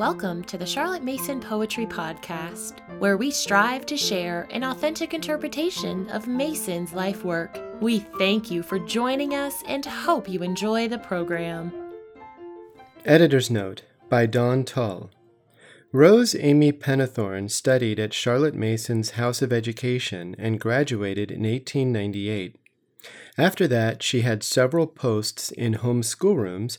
Welcome to the Charlotte Mason Poetry Podcast, where we strive to share an authentic interpretation of Mason's life work. We thank you for joining us and hope you enjoy the program. Editor's Note by Dawn Tull. Rose Amy Pennethorne studied at Charlotte Mason's House of Education and graduated in 1898. After that, she had several posts in home schoolrooms,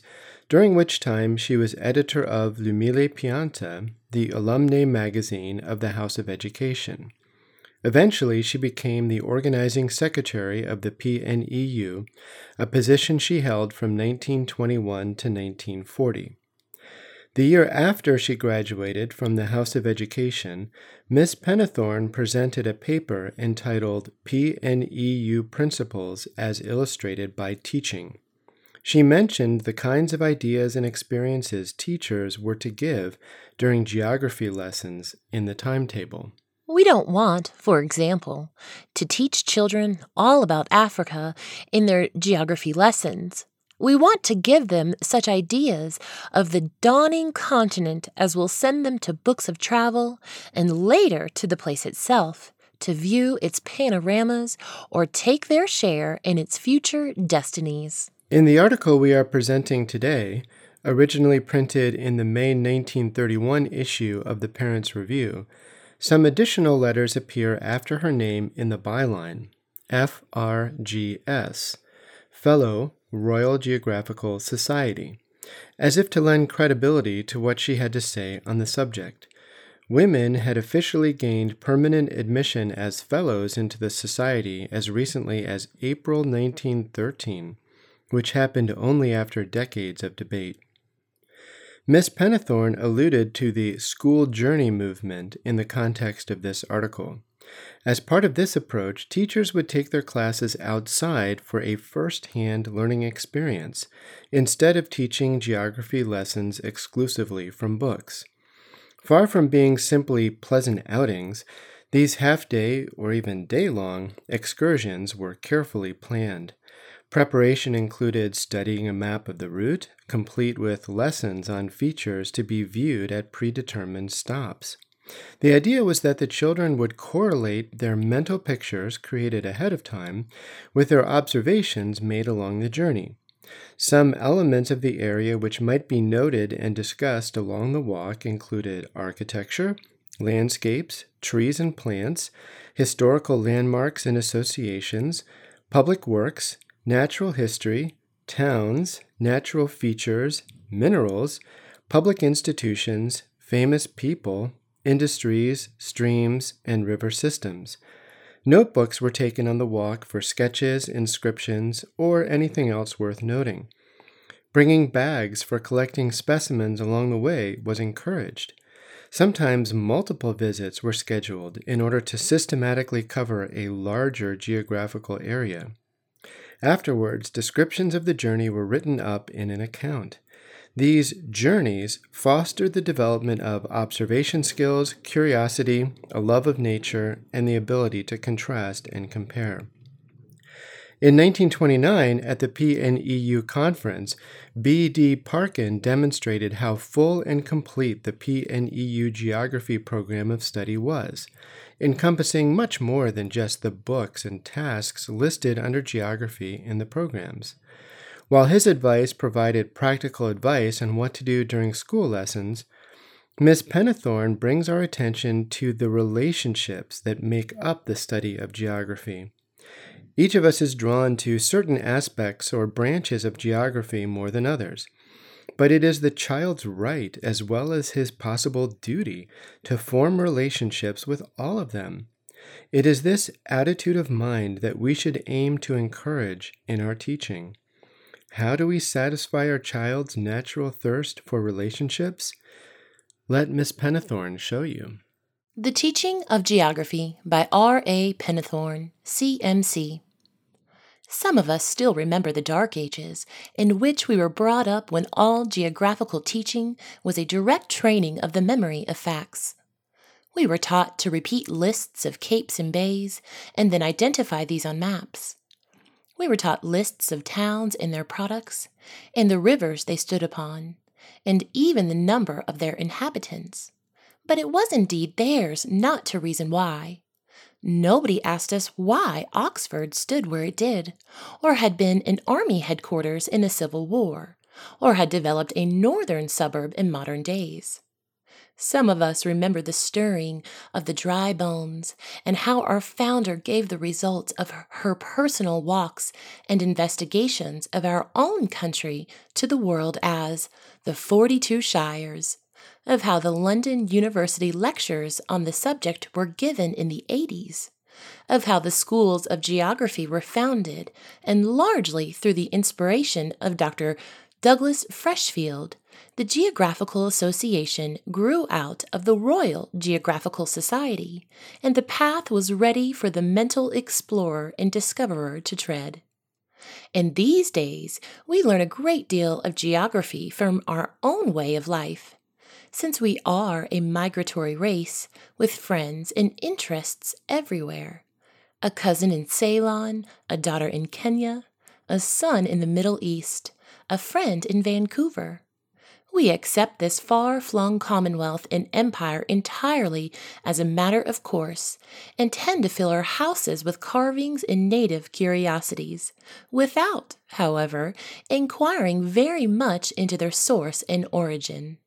during which time she was editor of L'Umile Pianta, the alumnae magazine of the House of Education. Eventually, she became the organizing secretary of the PNEU, a position she held from 1921 to 1940. The year after she graduated from the House of Education, Miss Pennethorne presented a paper entitled PNEU Principles as Illustrated by Teaching. She mentioned the kinds of ideas and experiences teachers were to give during geography lessons in the timetable. We don't want, for example, to teach children all about Africa in their geography lessons. We want to give them such ideas of the dawning continent as will send them to books of travel and later to the place itself to view its panoramas or take their share in its future destinies. In the article we are presenting today, originally printed in the May 1931 issue of the Parents' Review, some additional letters appear after her name in the byline FRGS, Fellow, Royal Geographical Society, as if to lend credibility to what she had to say on the subject. Women had officially gained permanent admission as fellows into the society as recently as April 1913 which happened only after decades of debate. Miss Pennethorne alluded to the school journey movement in the context of this article. As part of this approach, teachers would take their classes outside for a first hand learning experience instead of teaching geography lessons exclusively from books. Far from being simply pleasant outings, these half day or even day long excursions were carefully planned. Preparation included studying a map of the route, complete with lessons on features to be viewed at predetermined stops. The idea was that the children would correlate their mental pictures created ahead of time with their observations made along the journey. Some elements of the area which might be noted and discussed along the walk included architecture, landscapes, trees and plants, historical landmarks and associations, public works, natural history, towns, natural features, minerals, public institutions, famous people, industries, streams, and river systems. Notebooks were taken on the walk for sketches, inscriptions, or anything else worth noting. Bringing bags for collecting specimens along the way was encouraged. Sometimes multiple visits were scheduled in order to systematically cover a larger geographical area. Afterwards, descriptions of the journey were written up in an account. These journeys fostered the development of observation skills, curiosity, a love of nature, and the ability to contrast and compare. In 1929, at the PNEU conference, B.D. Parkin demonstrated how full and complete the PNEU geography program of study was, encompassing much more than just the books and tasks listed under geography in the programs. While his advice provided practical advice on what to do during school lessons, Miss Pennethorne brings our attention to the relationships that make up the study of geography. Each of us is drawn to certain aspects or branches of geography more than others. But it is the child's right, as well as his possible duty, to form relationships with all of them. It is this attitude of mind that we should aim to encourage in our teaching. How do we satisfy our child's natural thirst for relationships? Let Miss Pennethorne show you. The Teaching of Geography by R. A. Pennethorne, CMC. Some of us still remember the dark ages in which we were brought up when all geographical teaching was a direct training of the memory of facts. We were taught to repeat lists of capes and bays and then identify these on maps. We were taught lists of towns and their products and the rivers they stood upon, and even the number of their inhabitants. But it was indeed theirs not to reason why. Nobody asked us why Oxford stood where it did, or had been an army headquarters in the Civil War, or had developed a northern suburb in modern days. Some of us remember the stirring of the dry bones and how our founder gave the results of her personal walks and investigations of our own country to the world as the 42 Shires, of how the London University lectures on the subject were given in the 80s, of how the schools of geography were founded, and largely through the inspiration of Dr. Douglas Freshfield, the Geographical Association grew out of the Royal Geographical Society, and the path was ready for the mental explorer and discoverer to tread. In these days, we learn a great deal of geography from our own way of life since we are a migratory race with friends and interests everywhere a cousin in Ceylon, a daughter in Kenya, a son in the Middle East, a friend in Vancouver. We accept this far flung commonwealth and empire entirely as a matter of course, and tend to fill our houses with carvings and native curiosities, without, however, inquiring very much into their source and origin.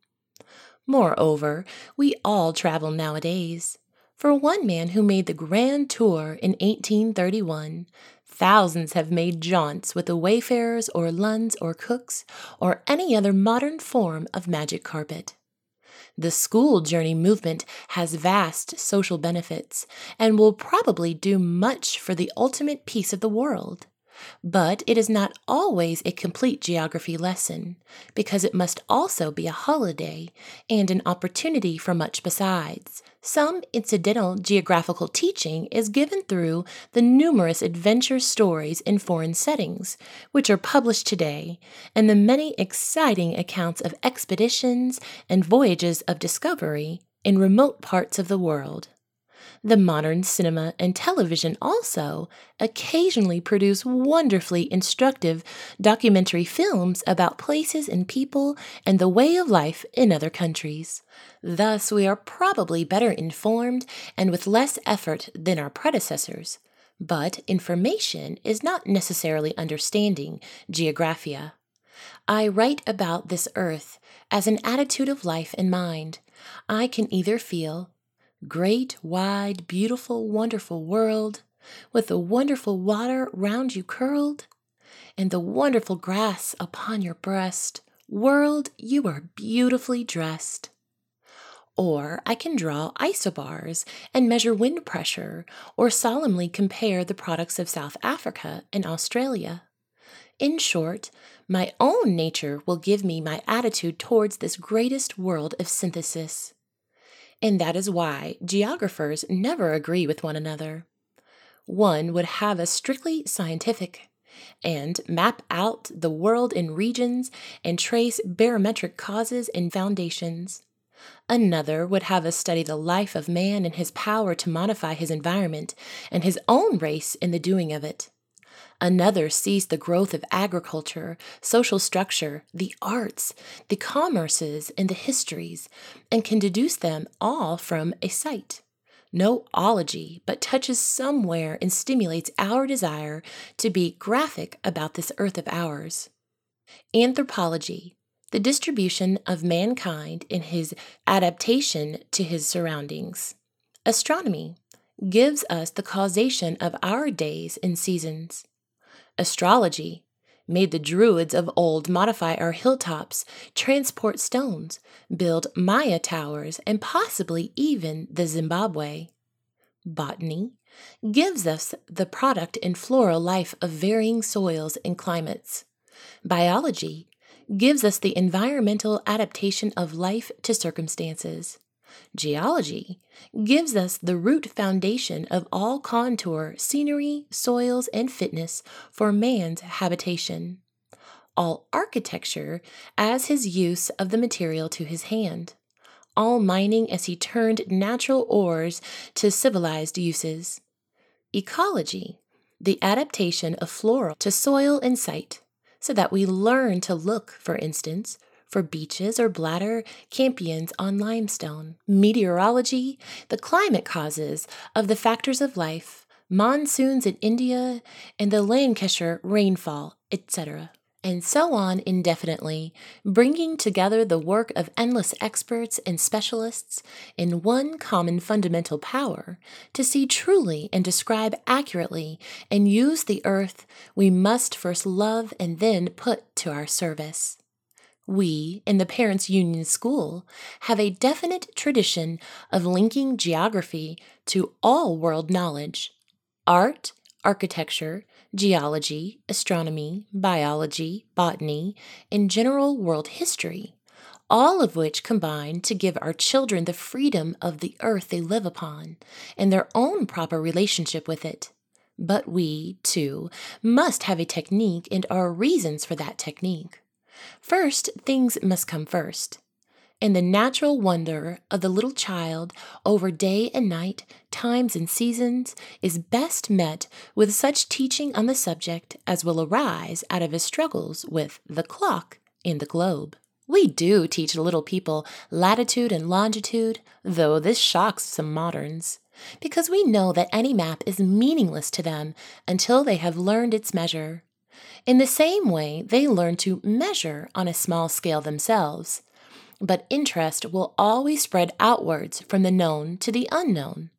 Moreover, we all travel nowadays. For one man who made the grand tour in 1831, thousands have made jaunts with the wayfarers or Lunns or Cooks or any other modern form of magic carpet. The school journey movement has vast social benefits and will probably do much for the ultimate peace of the world. But it is not always a complete geography lesson, because it must also be a holiday and an opportunity for much besides. Some incidental geographical teaching is given through the numerous adventure stories in foreign settings, which are published today, and the many exciting accounts of expeditions and voyages of discovery in remote parts of the world. The modern cinema and television also occasionally produce wonderfully instructive documentary films about places and people and the way of life in other countries. Thus, we are probably better informed and with less effort than our predecessors. But information is not necessarily understanding geographia. I write about this earth as an attitude of life and mind. I can either feel great, wide, beautiful, wonderful world, with the wonderful water round you curled, and the wonderful grass upon your breast. World, you are beautifully dressed. Or I can draw isobars and measure wind pressure, or solemnly compare the products of South Africa and Australia. In short, my own nature will give me my attitude towards this greatest world of synthesis and that is why geographers never agree with one another. One would have a strictly scientific and map out the world in regions and trace barometric causes and foundations. Another would have us study the life of man and his power to modify his environment and his own race in the doing of it. Another sees the growth of agriculture, social structure, the arts, the commerces, and the histories, and can deduce them all from a sight. No ology, but touches somewhere and stimulates our desire to be graphic about this earth of ours. Anthropology, the distribution of mankind in his adaptation to his surroundings. Astronomy gives us the causation of our days and seasons. Astrology made the Druids of old modify our hilltops, transport stones, build Maya towers, and possibly even the Zimbabwe. Botany gives us the product and floral life of varying soils and climates. Biology gives us the environmental adaptation of life to circumstances. Geology gives us the root foundation of all contour, scenery, soils, and fitness for man's habitation. All architecture as his use of the material to his hand. All mining as he turned natural ores to civilized uses. Ecology, the adaptation of flora to soil and site, so that we learn to look, for instance, for beeches or bladder campions on limestone. Meteorology, the climate causes of the factors of life, monsoons in India, and the Lancashire rainfall, etc and so on indefinitely, bringing together the work of endless experts and specialists in one common fundamental power to see truly and describe accurately and use the earth we must first love and then put to our service. We, in the Parents Union School, have a definite tradition of linking geography to all world knowledge, art, architecture, geology, astronomy, biology, botany, and general world history, all of which combine to give our children the freedom of the earth they live upon and their own proper relationship with it. But we, too, must have a technique and our reasons for that technique. First, things must come first and the natural wonder of the little child over day and night, times and seasons, is best met with such teaching on the subject as will arise out of his struggles with the clock in the globe. We do teach little people latitude and longitude, though this shocks some moderns, because we know that any map is meaningless to them until they have learned its measure. In the same way, they learn to measure on a small scale themselves, but interest will always spread outwards from the known to the unknown.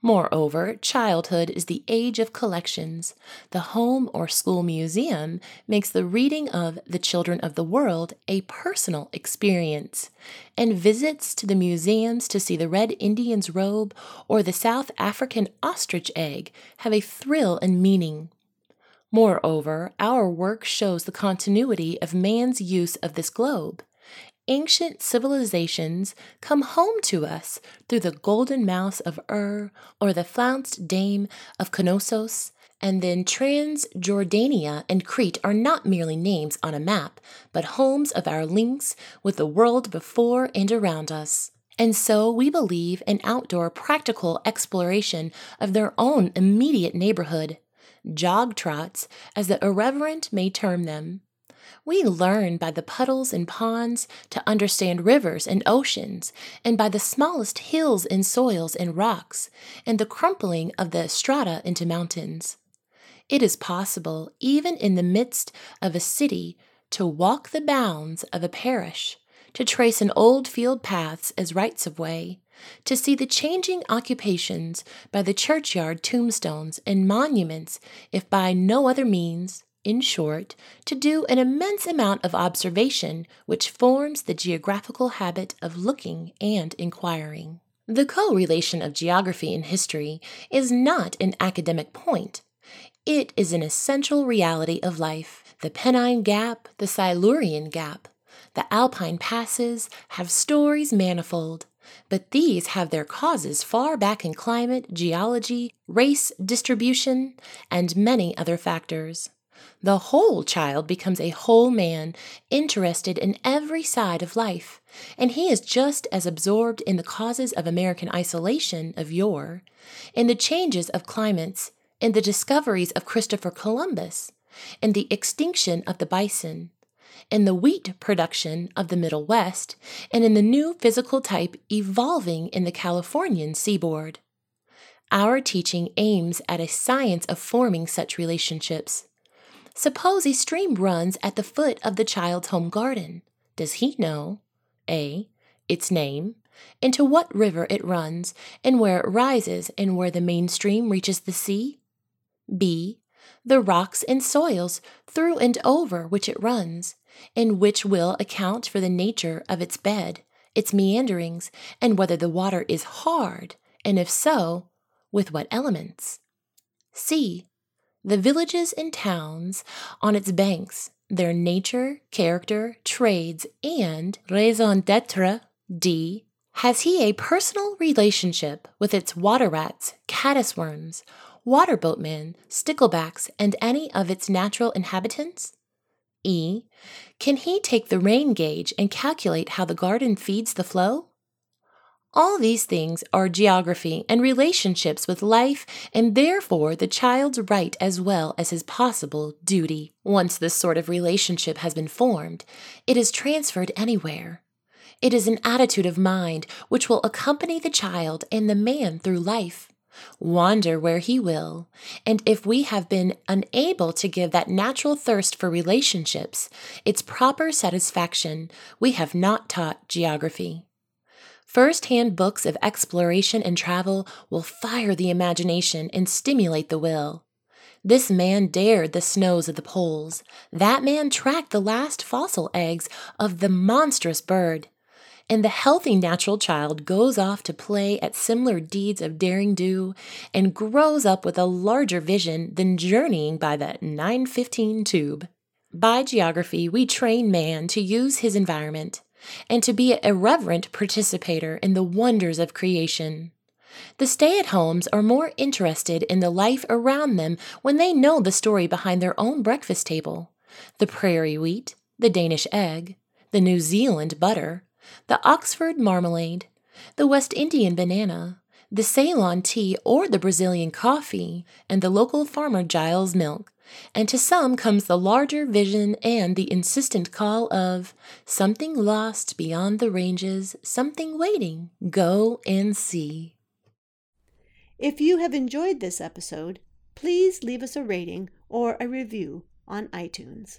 Moreover, childhood is the age of collections. The home or school museum makes the reading of The Children of the World a personal experience, and visits to the museums to see the Red Indian's robe or the South African ostrich egg have a thrill and meaning. Moreover, our work shows the continuity of man's use of this globe ancient civilizations come home to us through the golden mouse of Ur or the flounced dame of Knossos, and then Transjordania and Crete are not merely names on a map, but homes of our links with the world before and around us. And so we believe in outdoor practical exploration of their own immediate neighborhood, jog trots, as the irreverent may term them. We learn by the puddles and ponds to understand rivers and oceans, and by the smallest hills and soils and rocks, and the crumpling of the strata into mountains. It is possible, even in the midst of a city, to walk the bounds of a parish, to trace an old field paths as rights of way, to see the changing occupations by the churchyard tombstones and monuments, if by no other means, in short, to do an immense amount of observation which forms the geographical habit of looking and inquiring. The co-relation of geography and history is not an academic point. It is an essential reality of life. The Pennine Gap, the Silurian Gap, the Alpine passes have stories manifold, but these have their causes far back in climate, geology, race distribution, and many other factors. The whole child becomes a whole man, interested in every side of life, and he is just as absorbed in the causes of American isolation of yore, in the changes of climates, in the discoveries of Christopher Columbus, in the extinction of the bison, in the wheat production of the Middle West, and in the new physical type evolving in the Californian seaboard. Our teaching aims at a science of forming such relationships. Suppose a stream runs at the foot of the child's home garden. Does he know A. Its name, into what river it runs, and where it rises, and where the main stream reaches the sea? B. The rocks and soils through and over which it runs, and which will account for the nature of its bed, its meanderings, and whether the water is hard, and if so, with what elements? C the villages and towns on its banks, their nature, character, trades, and raison d'etre. D. Has he a personal relationship with its water rats, caddisworms, water boatmen, sticklebacks, and any of its natural inhabitants? E. Can he take the rain gauge and calculate how the garden feeds the flow? All these things are geography and relationships with life, and therefore the child's right as well as his possible duty. Once this sort of relationship has been formed, it is transferred anywhere. It is an attitude of mind which will accompany the child and the man through life. Wander where he will, and if we have been unable to give that natural thirst for relationships its proper satisfaction, we have not taught geography. First hand books of exploration and travel will fire the imagination and stimulate the will. This man dared the snows of the poles. That man tracked the last fossil eggs of the monstrous bird. And the healthy natural child goes off to play at similar deeds of daring do and grows up with a larger vision than journeying by the 915 tube. By geography, we train man to use his environment and to be a reverent participator in the wonders of creation. The stay at homes are more interested in the life around them when they know the story behind their own breakfast table the prairie wheat, the Danish egg, the New Zealand butter, the Oxford marmalade, the West Indian banana, the Ceylon tea or the Brazilian coffee, and the local farmer Giles milk and to some comes the larger vision and the insistent call of something lost beyond the ranges, something waiting. Go and see. If you have enjoyed this episode, please leave us a rating or a review on iTunes.